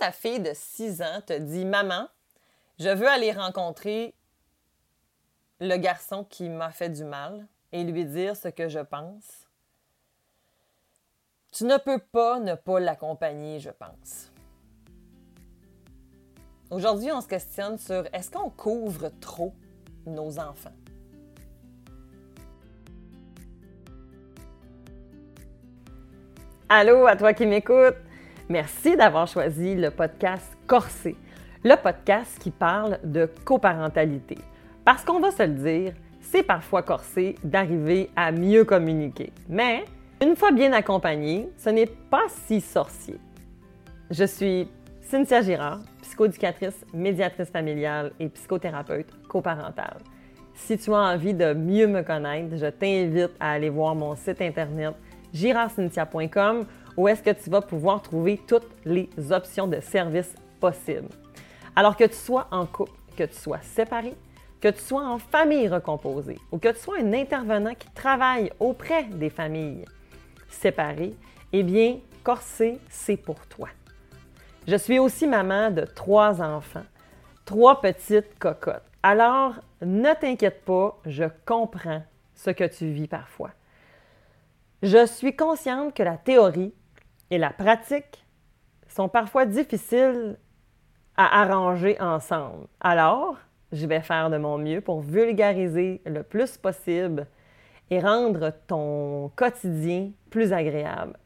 ta fille de 6 ans te dit Maman, je veux aller rencontrer le garçon qui m'a fait du mal et lui dire ce que je pense, tu ne peux pas ne pas l'accompagner, je pense. Aujourd'hui, on se questionne sur est-ce qu'on couvre trop nos enfants? Allô à toi qui m'écoutes. Merci d'avoir choisi le podcast Corsé, le podcast qui parle de coparentalité. Parce qu'on va se le dire, c'est parfois corsé d'arriver à mieux communiquer. Mais une fois bien accompagné, ce n'est pas si sorcier. Je suis Cynthia Girard, psychoéducatrice, médiatrice familiale et psychothérapeute coparentale. Si tu as envie de mieux me connaître, je t'invite à aller voir mon site internet girardcynthia.com où est-ce que tu vas pouvoir trouver toutes les options de services possibles. Alors que tu sois en couple, que tu sois séparé, que tu sois en famille recomposée ou que tu sois un intervenant qui travaille auprès des familles séparées, eh bien, Corsé, c'est pour toi. Je suis aussi maman de trois enfants, trois petites cocottes. Alors, ne t'inquiète pas, je comprends ce que tu vis parfois. Je suis consciente que la théorie et la pratique sont parfois difficiles à arranger ensemble. Alors, je vais faire de mon mieux pour vulgariser le plus possible et rendre ton quotidien plus agréable.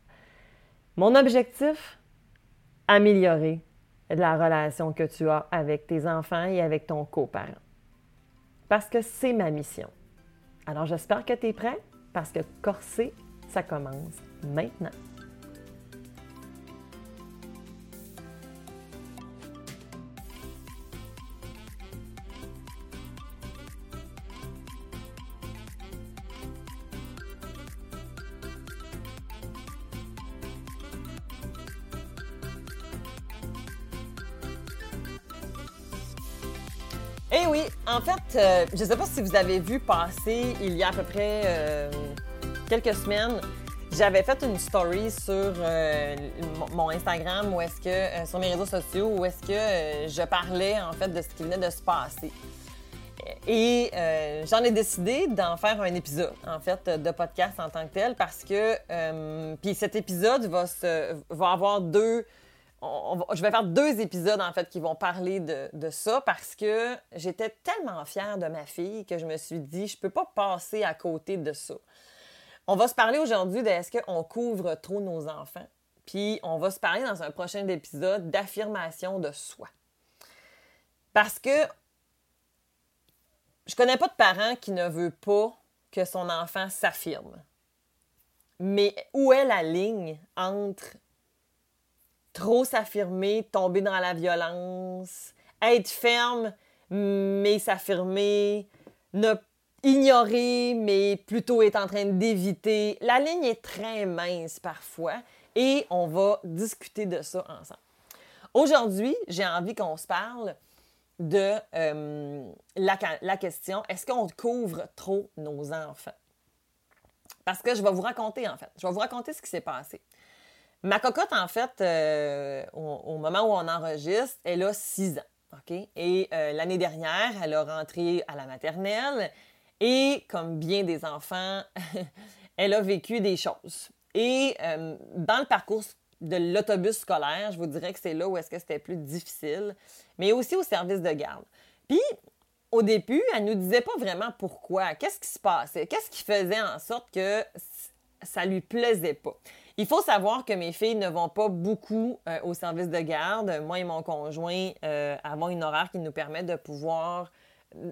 Mon objectif, améliorer la relation que tu as avec tes enfants et avec ton coparent. Parce que c'est ma mission. Alors j'espère que tu es prêt parce que corser, ça commence maintenant. Euh, je ne sais pas si vous avez vu passer il y a à peu près euh, quelques semaines, j'avais fait une story sur euh, mon Instagram ou est-ce que sur mes réseaux sociaux où est-ce que je parlais en fait de ce qui venait de se passer. Et j'en ai décidé d'en faire un épisode, en fait, de podcast en tant que tel, parce que puis cet épisode va avoir deux je vais faire deux épisodes en fait qui vont parler de, ça parce que j'étais tellement fière de ma fille que je me suis dit je peux pas passer à côté de ça. On va se parler aujourd'hui de est-ce qu'on couvre trop nos enfants. Puis on va se parler dans un prochain épisode d'affirmation de soi. Parce que je connais pas de parent qui ne veut pas que son enfant s'affirme. Mais où est la ligne entre trop s'affirmer, tomber dans la violence, être ferme, mais s'affirmer, ne ignorer, mais plutôt être en train d'éviter. La ligne est très mince parfois et on va discuter de ça ensemble. Aujourd'hui, j'ai envie qu'on se parle de euh, la, la question est-ce qu'on couvre trop nos enfants? Parce que je vais vous raconter, en fait, je vais vous raconter ce qui s'est passé. Ma cocotte, en fait, euh, au, moment où on enregistre, elle a 6 ans. Et euh, l'année dernière, elle a rentré à la maternelle et, comme bien des enfants, elle a vécu des choses. Et euh, dans le parcours de l'autobus scolaire, je vous dirais que c'est là où est-ce que c'était plus difficile, mais aussi au service de garde. Puis, au début, elle nous disait pas vraiment pourquoi, qu'est-ce qui se passait, qu'est-ce qui faisait en sorte que ça lui plaisait pas. Il faut savoir que mes filles ne vont pas beaucoup euh, au service de garde. Moi et mon conjoint euh, avons une horaire qui nous permet de pouvoir euh,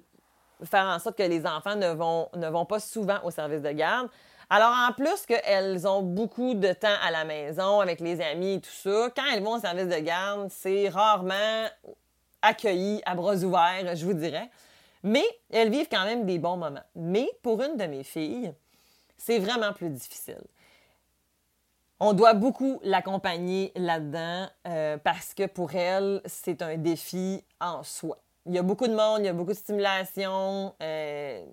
faire en sorte que les enfants ne vont, ne vont pas souvent au service de garde. Alors, en plus qu'elles ont beaucoup de temps à la maison avec les amis et tout ça, quand elles vont au service de garde, c'est rarement accueilli à bras ouverts, je vous dirais. Mais elles vivent quand même des bons moments. Mais pour une de mes filles, c'est vraiment plus difficile on doit beaucoup l'accompagner là-dedans euh, parce que pour elle, c'est un défi en soi. Il y a beaucoup de monde, il y a beaucoup de stimulation. Euh,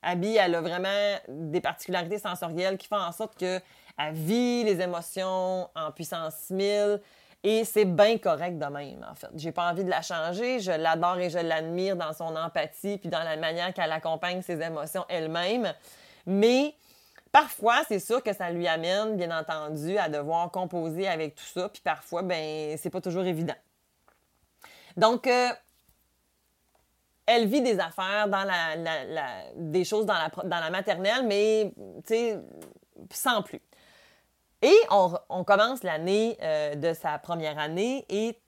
Abby, elle a vraiment des particularités sensorielles qui font en sorte qu'elle vit les émotions en puissance 1000 Et c'est bien correct de même, en fait. J'ai pas envie de la changer. Je l'adore et je l'admire dans son empathie puis dans la manière qu'elle accompagne ses émotions elle-même. Mais parfois, c'est sûr que ça lui amène, bien entendu, à devoir composer avec tout ça. Puis parfois, ben, c'est pas toujours évident. Donc, euh, elle vit des affaires dans la, des choses dans la, dans la maternelle, mais, tu sais, sans plus. Et on, commence l'année euh, de sa première année et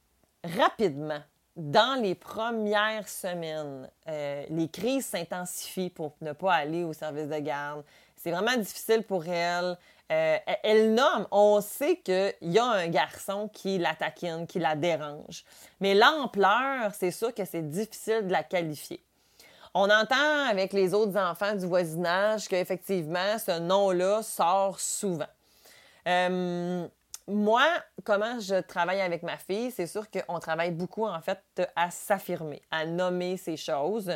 rapidement, dans les premières semaines, euh, les crises s'intensifient pour ne pas aller au service de garde. C'est vraiment difficile pour elle. Euh, elle nomme, on sait qu'il y a un garçon qui la taquine, qui la dérange. Mais l'ampleur, c'est sûr que c'est difficile de la qualifier. On entend avec les autres enfants du voisinage qu'effectivement, ce nom-là sort souvent. Euh, moi, comment je travaille avec ma fille, c'est sûr qu'on travaille beaucoup, en fait, à s'affirmer, à nommer ces choses,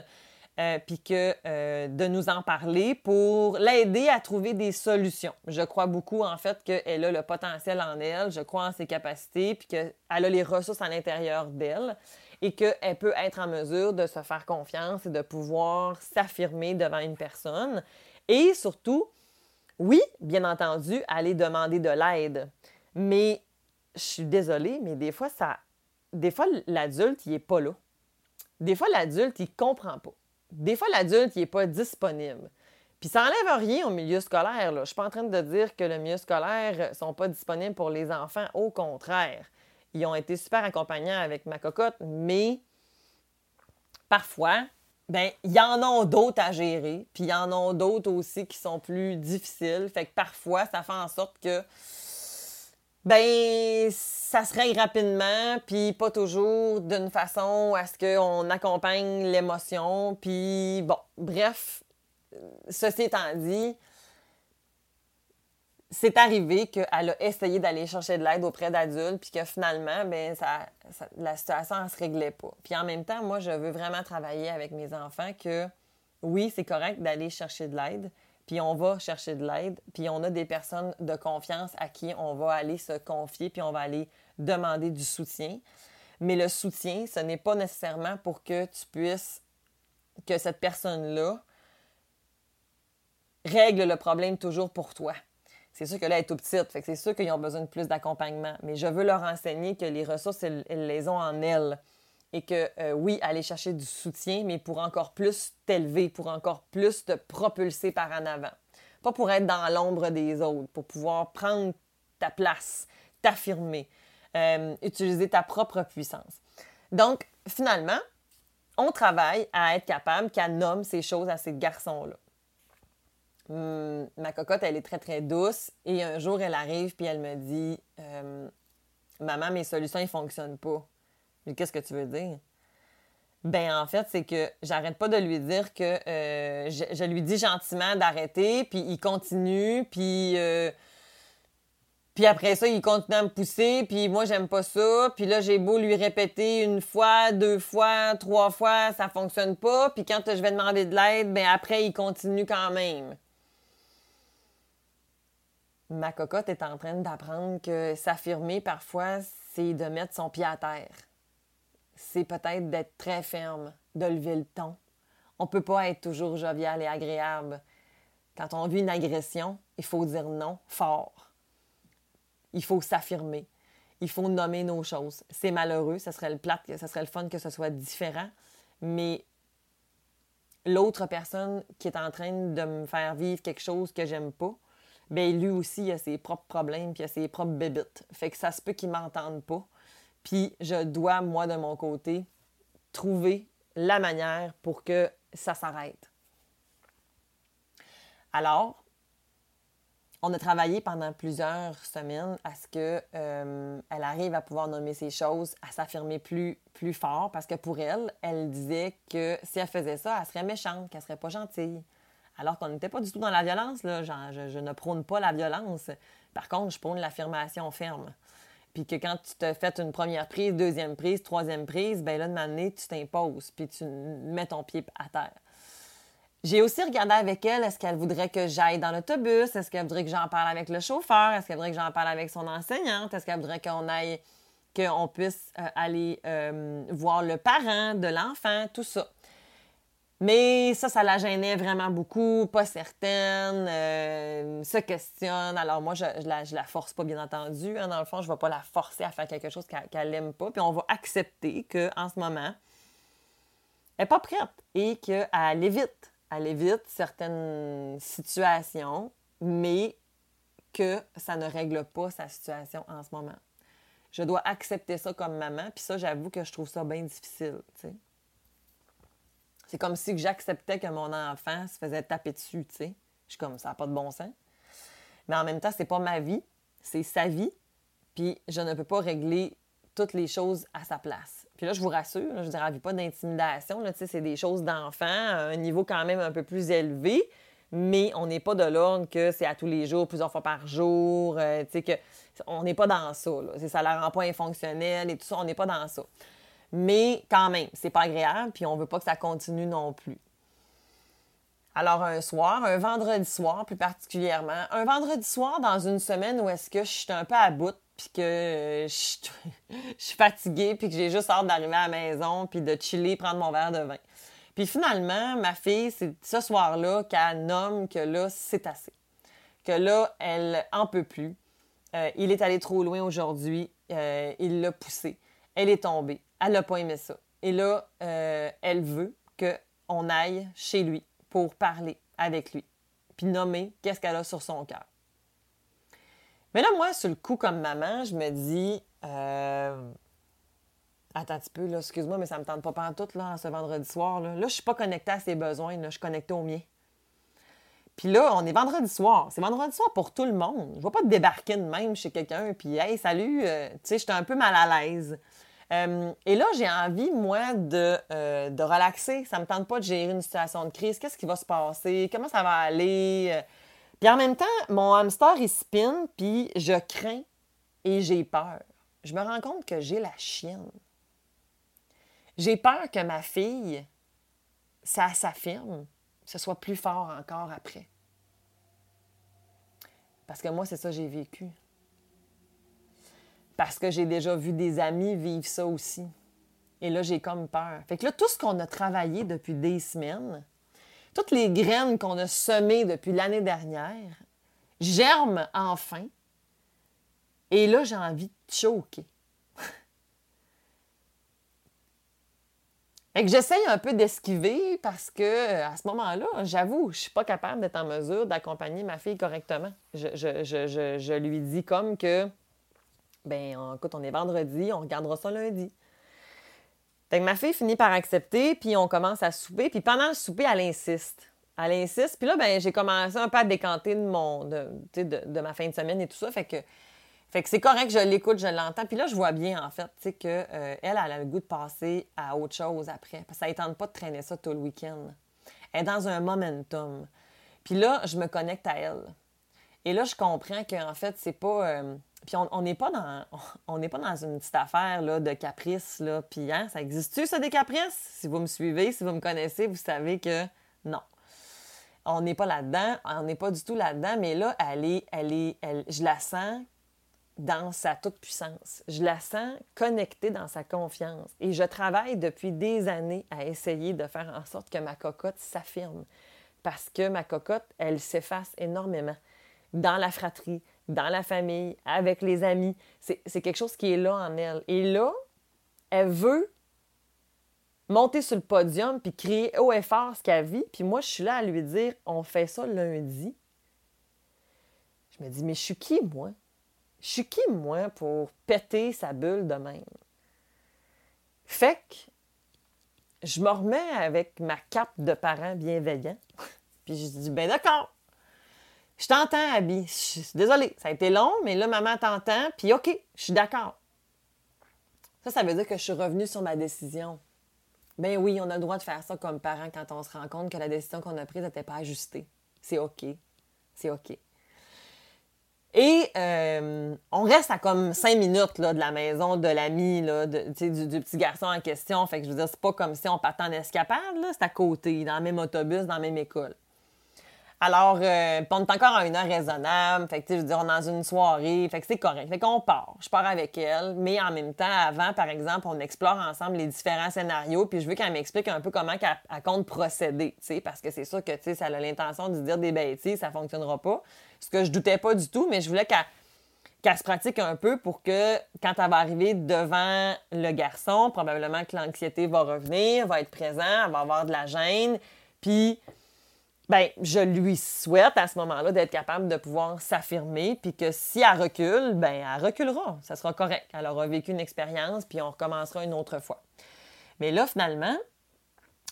euh, puis que euh, de nous en parler pour l'aider à trouver des solutions. Je crois beaucoup, en fait, qu'elle a le potentiel en elle, je crois en ses capacités, puis qu'elle a les ressources à l'intérieur d'elle et qu'elle peut être en mesure de se faire confiance et de pouvoir s'affirmer devant une personne. Et surtout, oui, bien entendu, aller demander de l'aide. Mais je suis désolée, mais des fois, ça. Des fois, l'adulte, il n'est pas là. Des fois, l'adulte, il ne comprend pas. Des fois, l'adulte, il n'est pas disponible. Puis ça n'enlève rien au milieu scolaire. Là. Je ne suis pas en train de dire que le milieu scolaire ne sont pas disponibles pour les enfants. Au contraire. Ils ont été super accompagnants avec ma cocotte, mais parfois, ben il y en a d'autres à gérer, puis il y en a d'autres aussi qui sont plus difficiles. Fait que parfois, ça fait en sorte que ben ça se règle rapidement, puis pas toujours d'une façon à ce qu'on accompagne l'émotion. Puis bon, bref, ceci étant dit, c'est arrivé qu'elle a essayé d'aller chercher de l'aide auprès d'adultes, puis que finalement, ben, ça, la situation ne se réglait pas. Puis en même temps, moi, je veux vraiment travailler avec mes enfants que oui, c'est correct d'aller chercher de l'aide, puis on va chercher de l'aide, puis on a des personnes de confiance à qui on va aller se confier, puis on va aller demander du soutien. Mais le soutien, ce n'est pas nécessairement pour que tu puisses, que cette personne-là règle le problème toujours pour toi c'est sûr que là, elle est tout petite. C'est sûr qu'ils ont besoin de plus d'accompagnement. Mais je veux leur enseigner que les ressources, elles, les ont en elles. Et que, euh, oui, aller chercher du soutien, mais pour encore plus t'élever, pour encore plus te propulser par en avant. Pas pour être dans l'ombre des autres, pour pouvoir prendre ta place, t'affirmer, euh, utiliser ta propre puissance. Donc, finalement, on travaille à être capable qu'elle nomme ces choses à ces garçons-là. Hum, ma cocotte, elle est très, très douce. Et un jour, elle arrive, puis elle me dit euh, Maman, mes solutions, ne fonctionnent pas. Qu'est-ce que tu veux dire? Ben, en fait, c'est que j'arrête pas de lui dire que euh, je, lui dis gentiment d'arrêter, puis il continue, puis. Euh, puis après ça, il continue à me pousser, puis moi, j'aime pas ça. Puis là, j'ai beau lui répéter une fois, deux fois, trois fois, ça fonctionne pas. Puis quand je vais demander de l'aide, ben après, il continue quand même ma cocotte est en train d'apprendre que s'affirmer parfois, c'est de mettre son pied à terre. C'est peut-être d'être très ferme, de lever le ton. On ne peut pas être toujours jovial et agréable. Quand on vit une agression, il faut dire non fort. Il faut s'affirmer. Il faut nommer nos choses. C'est malheureux, ce serait le plat, ce serait le fun que ce soit différent, mais l'autre personne qui est en train de me faire vivre quelque chose que j'aime pas, ben lui aussi, il a ses propres problèmes, puis il a ses propres bébites. Fait que ça se peut qu'il m'entende pas. Puis je dois, moi, de mon côté, trouver la manière pour que ça s'arrête. Alors, on a travaillé pendant plusieurs semaines à ce qu'elle euh, arrive à pouvoir nommer ces choses, à s'affirmer plus, plus fort, parce que pour elle, elle disait que si elle faisait ça, elle serait méchante, qu'elle serait pas gentille alors qu'on n'était pas du tout dans la violence. Là. je, ne prône pas la violence. Par contre, je prône l'affirmation ferme. Puis que quand tu te fais une première prise, deuxième prise, troisième prise, ben là, de m'amener, tu t'imposes, puis tu mets ton pied à terre. J'ai aussi regardé avec elle, est-ce qu'elle voudrait que j'aille dans l'autobus? Est-ce qu'elle voudrait que j'en parle avec le chauffeur? Est-ce qu'elle voudrait que j'en parle avec son enseignante? Est-ce qu'elle voudrait qu'on aille qu'on puisse euh, aller euh, voir le parent de l'enfant, tout ça. Mais ça, ça la gênait vraiment beaucoup, pas certaine, euh, se questionne. Alors moi, je, je, la, force pas, bien entendu. Hein. Dans le fond, je vais pas la forcer à faire quelque chose qu'elle n'aime pas. Puis on va accepter qu'en ce moment, elle n'est pas prête et qu'elle évite. Elle évite certaines situations, mais que ça ne règle pas sa situation en ce moment. Je dois accepter ça comme maman, puis ça, j'avoue que je trouve ça bien difficile, tu sais. C'est comme si j'acceptais que mon enfant se faisait taper dessus, tu sais. Je suis comme, ça n'a pas de bon sens. Mais en même temps, c'est pas ma vie, c'est sa vie. Puis je ne peux pas régler toutes les choses à sa place. Puis là, je vous rassure, je ne dirais, pas d'intimidation. C'est des choses d'enfant un niveau quand même un peu plus élevé, mais on n'est pas de l'ordre que c'est à tous les jours, plusieurs fois par jour. Euh, que on n'est pas dans ça. Là. Ça la rend pas infonctionnel et tout ça, on n'est pas dans ça. Mais quand même, c'est pas agréable, puis on veut pas que ça continue non plus. Alors, un soir, un vendredi soir plus particulièrement, un vendredi soir dans une semaine où est-ce que je suis un peu à bout, puis que euh, je, suis fatiguée, puis que j'ai juste hâte d'arriver à la maison, puis de chiller, prendre mon verre de vin. Puis finalement, ma fille, c'est ce soir-là qu'elle nomme que là, c'est assez. Que là, elle en peut plus. Euh, il est allé trop loin aujourd'hui. Euh, il l'a poussé. Elle est tombée. Elle n'a pas aimé ça. Et là, euh, elle veut qu'on aille chez lui pour parler avec lui, puis nommer qu'est-ce qu'elle a sur son cœur. Mais là, moi, sur le coup, comme maman, je me dis euh... Attends un petit peu, là, excuse-moi, mais ça me tente pas tout là, ce vendredi soir. Là, là je suis pas connectée à ses besoins, je suis connectée aux miens. Puis là, on est vendredi soir. C'est vendredi soir pour tout le monde. Je ne vais pas te débarquer de même chez quelqu'un, puis hey, salut, euh, tu sais, j'étais un peu mal à l'aise. Euh, et là, j'ai envie, moi, de, euh, de relaxer. Ça ne me tente pas de gérer une situation de crise. Qu'est-ce qui va se passer? Comment ça va aller? Euh, puis en même temps, mon hamster, il spin, puis je crains et j'ai peur. Je me rends compte que j'ai la chienne. J'ai peur que ma fille, ça s'affirme, ce soit plus fort encore après. Parce que moi, c'est ça que j'ai vécu parce que j'ai déjà vu des amis vivre ça aussi. Et là, j'ai comme peur. Fait que là, tout ce qu'on a travaillé depuis des semaines, toutes les graines qu'on a semées depuis l'année dernière, germent enfin. Et là, j'ai envie de choquer. Et que j'essaye un peu d'esquiver parce que à ce moment-là, j'avoue, je suis pas capable d'être en mesure d'accompagner ma fille correctement. Je, je, lui dis comme que ben, écoute, on est vendredi, on regardera ça lundi. Fait que ma fille finit par accepter, puis on commence à souper. Puis pendant le souper, elle insiste. Elle insiste. Puis là, ben, j'ai commencé un peu à décanter de, mon, de, de, ma fin de semaine et tout ça. Fait que, fait que c'est correct, je l'écoute, je l'entends. Puis là, je vois bien, en fait, tu qu'elle, euh, elle, a le goût de passer à autre chose après. Parce que ça ne pas de traîner ça tout le week-end. Elle est dans un momentum. Puis là, je me connecte à elle. Et là, je comprends qu'en fait, c'est pas... Euh, puis on n'est pas dans pas dans une petite affaire là, de caprice là. Puis hein, ça existe-tu ça des caprices? Si vous me suivez, si vous me connaissez, vous savez que non. On n'est pas là-dedans, on n'est pas du tout là-dedans, mais là elle est elle est elle, je la sens dans sa toute puissance. Je la sens connectée dans sa confiance et je travaille depuis des années à essayer de faire en sorte que ma cocotte s'affirme parce que ma cocotte, elle s'efface énormément dans la fratrie, dans la famille, avec les amis. C'est quelque chose qui est là en elle. Et là, elle veut monter sur le podium puis crier haut et fort ce qu'elle vit. Puis moi, je suis là à lui dire on fait ça lundi. Je me dis mais je suis qui, moi? Je suis qui, moi, pour péter sa bulle de même Fait que je me remets avec ma cape de parent bienveillant. puis je dis ben d'accord. Je t'entends, Abby. Désolée, ça a été long, mais là, maman t'entend, puis OK, je suis d'accord. Ça, ça veut dire que je suis revenue sur ma décision. Ben oui, on a le droit de faire ça comme parent quand on se rend compte que la décision qu'on a prise n'était pas ajustée. C'est OK. C'est OK. Et euh, on reste à comme cinq minutes là, de la maison de l'ami, du, du, petit garçon en question. Fait que je veux dire, c'est pas comme si on partait en escapade, c'est à côté, dans le même autobus, dans la même école. Alors, euh, on est encore à une heure raisonnable. Fait que, je veux dire, on est dans une soirée. Fait que c'est correct. Fait qu'on part. Je pars avec elle. Mais en même temps, avant, par exemple, on explore ensemble les différents scénarios. Puis je veux qu'elle m'explique un peu comment elle, compte procéder. Parce que c'est sûr que, tu sais, elle a l'intention de dire des bêtises, ça fonctionnera pas. Ce que je doutais pas du tout, mais je voulais qu'elle se pratique un peu pour que quand elle va arriver devant le garçon, probablement que l'anxiété va revenir, va être présent, elle va avoir de la gêne. Puis ben, je lui souhaite à ce moment-là d'être capable de pouvoir s'affirmer, puis que si elle recule, ben, elle reculera. Ça sera correct. Elle aura vécu une expérience, puis on recommencera une autre fois. Mais là, finalement,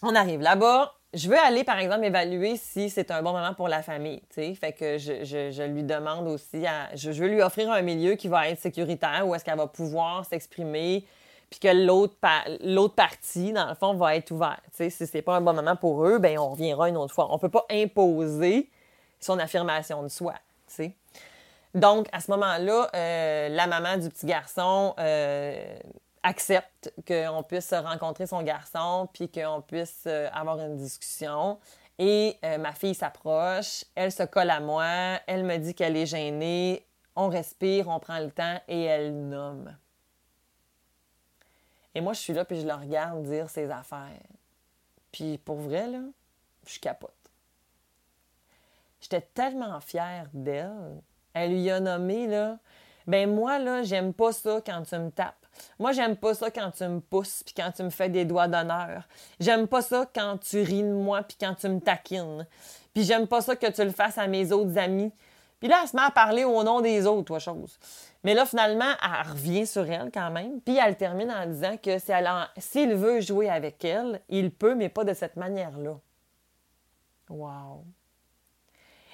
on arrive là-bas. Je veux aller, par exemple, évaluer si c'est un bon moment pour la famille. sais. Fait que je, je, lui demande aussi, à, je veux lui offrir un milieu qui va être sécuritaire, où est-ce qu'elle va pouvoir s'exprimer, puis que l'autre, partie, dans le fond, va être ouverte. Si si c'est pas un bon moment pour eux, ben on reviendra une autre fois. On peut pas imposer son affirmation de soi. Donc, à ce moment-là, euh, la maman du petit garçon euh, accepte qu'on puisse rencontrer son garçon, puis qu'on puisse euh, avoir une discussion. Et ma fille s'approche, elle se colle à moi, elle me dit qu'elle est gênée, on respire, on prend le temps et elle nomme. Et moi, je suis là, puis je le regarde dire ses affaires. Puis pour vrai, là, je capote. J'étais tellement fière d'elle. Elle lui a nommé, là, ben moi, là, j'aime pas ça quand tu me tapes. Moi, j'aime pas ça quand tu me pousses puis quand tu me fais des doigts d'honneur. J'aime pas ça quand tu ris de moi puis quand tu me taquines. Puis j'aime pas ça que tu le fasses à mes autres amis. Puis là, elle se met à parler au nom des autres, toi, chose. Mais là, finalement, elle revient sur elle quand même. Puis elle termine en disant que si s'il veut jouer avec elle, il peut, mais pas de cette manière-là. Wow!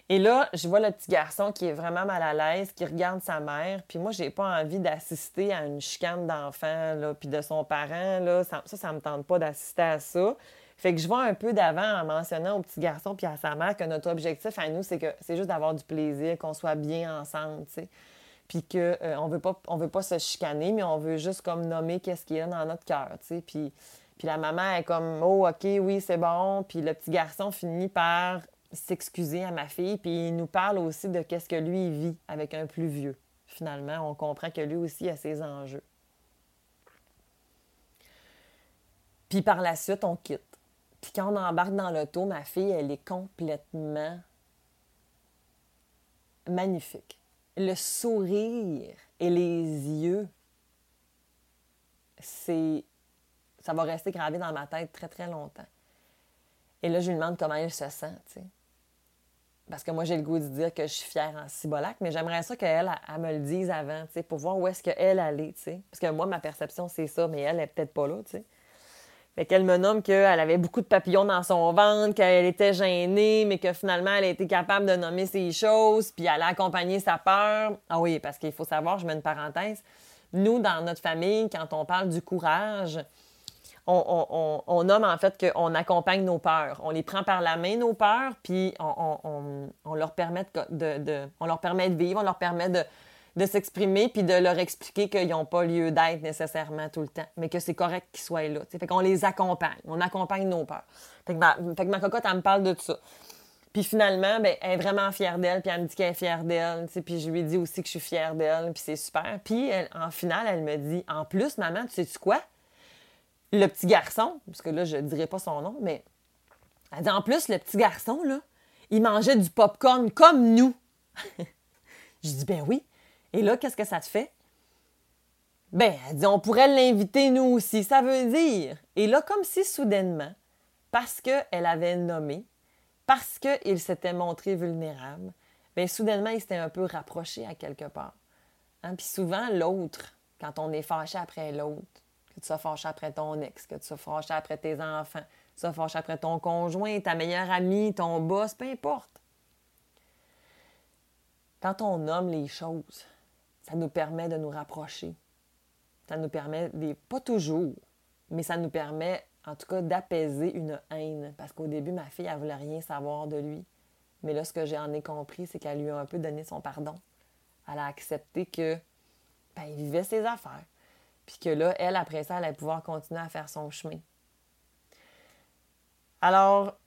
Et là, je vois le petit garçon qui est vraiment mal à l'aise, qui regarde sa mère. Puis moi, j'ai pas envie d'assister à une chicane d'enfant, là, puis de son parent. Là. Ça, ça, ça me tente pas d'assister à ça. Fait que je vois un peu d'avant en mentionnant au petit garçon puis à sa mère que notre objectif à nous, c'est que c'est juste d'avoir du plaisir, qu'on soit bien ensemble, tu sais puis qu'on euh, veut pas on veut pas se chicaner, mais on veut juste comme nommer qu'est-ce qu'il y a dans notre cœur, tu sais. Puis, puis la maman est comme oh ok oui c'est bon, puis le petit garçon finit par s'excuser à ma fille, puis il nous parle aussi de qu'est-ce que lui vit avec un plus vieux. Finalement, on comprend que lui aussi a ses enjeux. Puis par la suite, on quitte. Quand on embarque dans l'auto, ma fille, elle est complètement magnifique le sourire et les yeux, c'est. Ça va rester gravé dans ma tête très, très longtemps. Et là, je lui demande comment elle se sent, tu sais. Parce que moi, j'ai le goût de dire que je suis fière en cibolac, mais j'aimerais ça qu'elle elle, me le dise avant, tu sais, pour voir où est-ce qu'elle allait, tu sais. Parce que moi, ma perception, c'est ça, mais elle, elle est peut-être pas là, tu sais. Fait qu'elle me nomme qu'elle avait beaucoup de papillons dans son ventre, qu'elle était gênée, mais que finalement, elle été capable de nommer ces choses, puis elle a accompagné sa peur. Ah oui, parce qu'il faut savoir, je mets une parenthèse, nous, dans notre famille, quand on parle du courage, on, nomme en fait qu'on accompagne nos peurs. On les prend par la main, nos peurs, puis on, leur permet de, on leur permet de vivre, on leur permet de, de s'exprimer puis de leur expliquer qu'ils n'ont pas lieu d'être nécessairement tout le temps, mais que c'est correct qu'ils soient là. Fait qu'on les accompagne. On accompagne nos peurs. Fait que ma, fait que ma cocotte, elle me parle de tout ça. Puis finalement, ben, elle est vraiment fière d'elle, puis elle me dit qu'elle est fière d'elle, puis je lui dis aussi que je suis fière d'elle, puis c'est super. Puis en finale, elle me dit, en plus, maman, tu sais-tu quoi? Le petit garçon, parce que là, je ne dirai pas son nom, mais elle dit, en plus, le petit garçon, là, il mangeait du popcorn comme nous. je dis, ben oui. Et là, qu'est-ce que ça te fait? Ben, elle dit, on pourrait l'inviter nous aussi. Ça veut dire. Et là, comme si soudainement, parce qu'elle avait nommé, parce qu'il s'était montré vulnérable, bien, soudainement, il s'était un peu rapproché à quelque part. Hein? Puis souvent, l'autre, quand on est fâché après l'autre, que tu sois fâché après ton ex, que tu sois fâché après tes enfants, que tu sois fâché après ton conjoint, ta meilleure amie, ton boss, peu importe. Quand on nomme les choses, ça nous permet de nous rapprocher. Ça nous permet, pas toujours, mais ça nous permet en tout cas d'apaiser une haine. Parce qu'au début, ma fille, elle voulait rien savoir de lui. Mais là, ce que j'en ai compris, c'est qu'elle lui a un peu donné son pardon. Elle a accepté que ben, il vivait ses affaires. Puis que là, elle, après ça, elle allait pouvoir continuer à faire son chemin. Alors,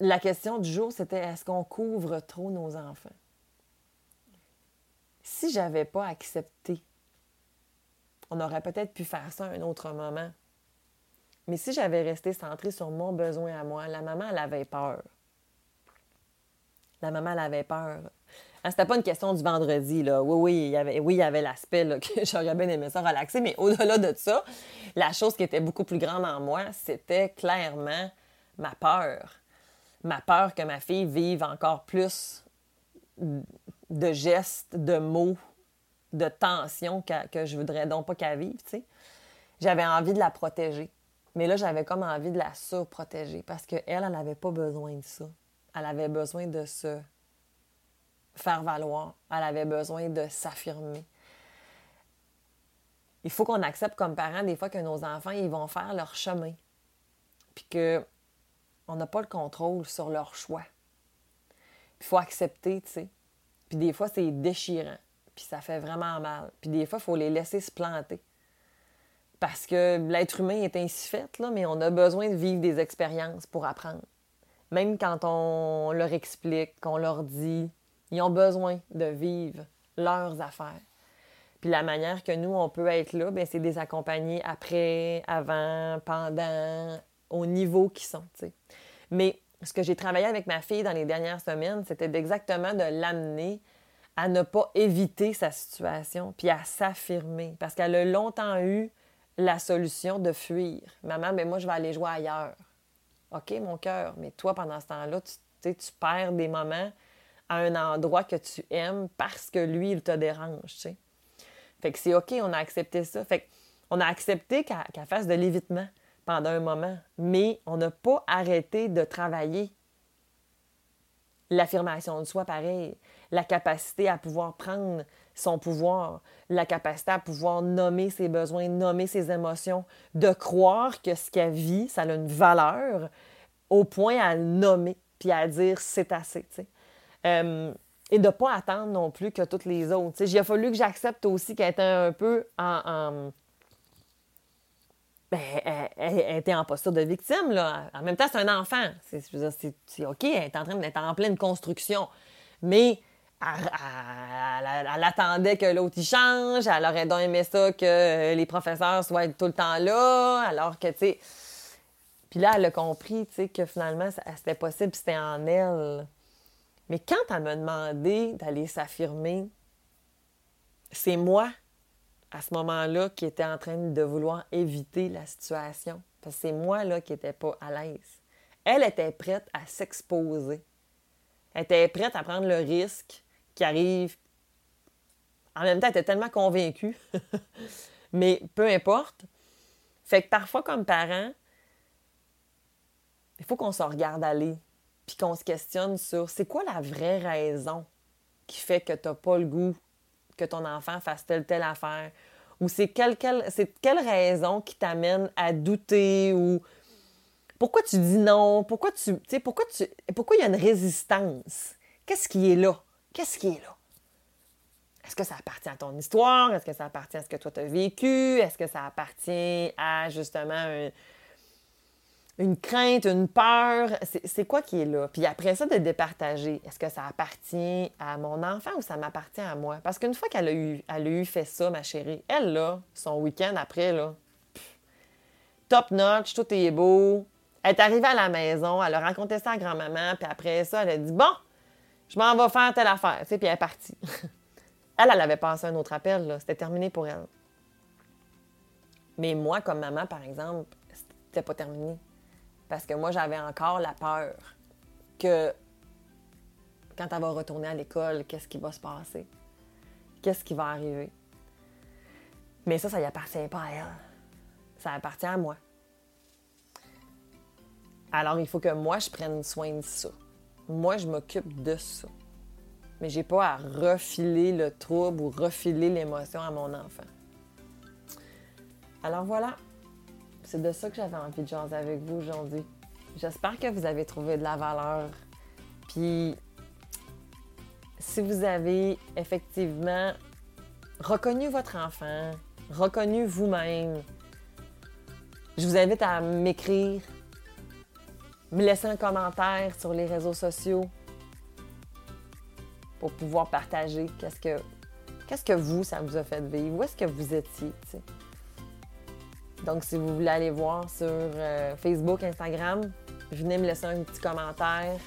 la question du jour, c'était est-ce qu'on couvre trop nos enfants? Si j'avais pas accepté, on aurait peut-être pu faire ça à un autre moment. Mais si j'avais resté centrée sur mon besoin à moi, la maman, elle avait peur. La maman, elle avait peur. Ah, c'était pas une question du vendredi, là. Oui, oui, oui, il y avait l'aspect que j'aurais bien aimé ça relaxer, mais au-delà de ça, la chose qui était beaucoup plus grande en moi, c'était clairement ma peur. Ma peur que ma fille vive encore plus de gestes, de mots, de tensions que, je voudrais donc pas qu'elle vive, tu sais. J'avais envie de la protéger. Mais là, j'avais comme envie de la surprotéger parce qu'elle, elle n'avait pas besoin de ça. Elle avait besoin de se faire valoir. Elle avait besoin de s'affirmer. Il faut qu'on accepte comme parents des fois que nos enfants, ils vont faire leur chemin. Puis que on n'a pas le contrôle sur leur choix. Il faut accepter, tu sais. Puis des fois, c'est déchirant. Puis ça fait vraiment mal. Puis des fois, il faut les laisser se planter. Parce que l'être humain est ainsi fait, là, mais on a besoin de vivre des expériences pour apprendre. Même quand on leur explique, qu'on leur dit, ils ont besoin de vivre leurs affaires. Puis la manière que nous, on peut être là, ben, c'est des accompagner après, avant, pendant, au niveau qu'ils sont. Mais ce que j'ai travaillé avec ma fille dans les dernières semaines, c'était exactement de l'amener à ne pas éviter sa situation, puis à s'affirmer. Parce qu'elle a longtemps eu la solution de fuir. Maman, mais moi, je vais aller jouer ailleurs. OK, mon cœur, mais toi, pendant ce temps-là, tu, tu perds des moments à un endroit que tu aimes parce que lui, il te dérange. Fait que c'est OK, on a accepté ça. Fait on a accepté qu'elle fasse de l'évitement pendant un moment, mais on n'a pas arrêté de travailler l'affirmation de soi pareil, la capacité à pouvoir prendre son pouvoir, la capacité à pouvoir nommer ses besoins, nommer ses émotions, de croire que ce qu'elle vit, ça a une valeur au point à le nommer, puis à dire c'est assez. Euh, et de ne pas attendre non plus que toutes les autres. il a fallu que j'accepte aussi qu'elle était un peu en. Ben, elle, était en posture de victime. Là. En même temps, c'est un enfant. C'est, OK, elle est en train d'être en pleine construction. Mais elle, attendait que l'autre y change. Elle aurait donc aimé ça que les professeurs soient tout le temps là. Alors que, tu sais. Puis là, elle a compris, tu sais, que finalement, c'était possible, c'était en elle. Mais quand elle m'a demandé d'aller s'affirmer, c'est moi, à ce moment-là, qui était en train de vouloir éviter la situation. Parce que c'est moi, là, qui n'étais pas à l'aise. Elle était prête à s'exposer. Elle était prête à prendre le risque qui arrive. En même temps, elle était tellement convaincue. Mais peu importe. Fait que parfois, comme parent, il faut qu'on se regarde aller puis qu'on se questionne sur c'est quoi la vraie raison qui fait que tu n'as pas le goût que ton enfant fasse telle telle affaire? Ou c'est quelle, quelle, quelle raison qui t'amène à douter ou pourquoi tu dis non, pourquoi tu pourquoi tu pourquoi il y a une résistance? Qu'est-ce qui est là? Qu'est-ce qui est là? Est-ce que ça appartient à ton histoire? Est-ce que ça appartient à ce que toi tu as vécu? Est-ce que ça appartient à justement un, une crainte, une peur, c'est quoi qui est là? Puis après ça, de départager, est-ce que ça appartient à mon enfant ou ça m'appartient à moi? Parce qu'une fois qu'elle a, eu, a eu fait ça, ma chérie, elle, là, son week-end après, là, top notch, tout est beau. Elle est arrivée à la maison, elle a raconté ça à grand-maman, puis après ça, elle a dit Bon, je m'en vais faire telle affaire, tu sais, puis elle est partie. elle, elle avait passé un autre appel, là, c'était terminé pour elle. Mais moi, comme maman, par exemple, c'était pas terminé. Parce que moi, j'avais encore la peur que quand elle va retourner à l'école, qu'est-ce qui va se passer? Qu'est-ce qui va arriver? Mais ça, ça n'y appartient pas à elle. Ça appartient à moi. Alors, il faut que moi, je prenne soin de ça. Moi, je m'occupe de ça. Mais j'ai pas à refiler le trouble ou refiler l'émotion à mon enfant. Alors voilà, c'est de ça que j'avais envie de jaser avec vous aujourd'hui. J'espère que vous avez trouvé de la valeur. Puis, si vous avez effectivement reconnu votre enfant, reconnu vous-même, je vous invite à m'écrire me laisser un commentaire sur les réseaux sociaux pour pouvoir partager qu'est-ce que, qu'est-ce que vous, ça vous a fait vivre, où est-ce que vous étiez. Donc, si vous voulez aller voir sur euh, Facebook, Instagram, venez me laisser un petit commentaire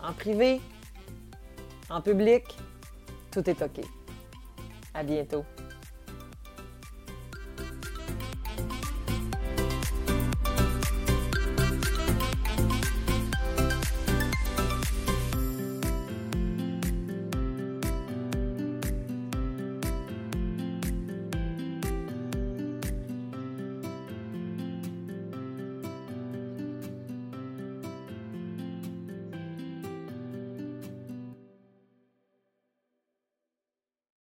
en privé, en public. Tout est OK. À bientôt.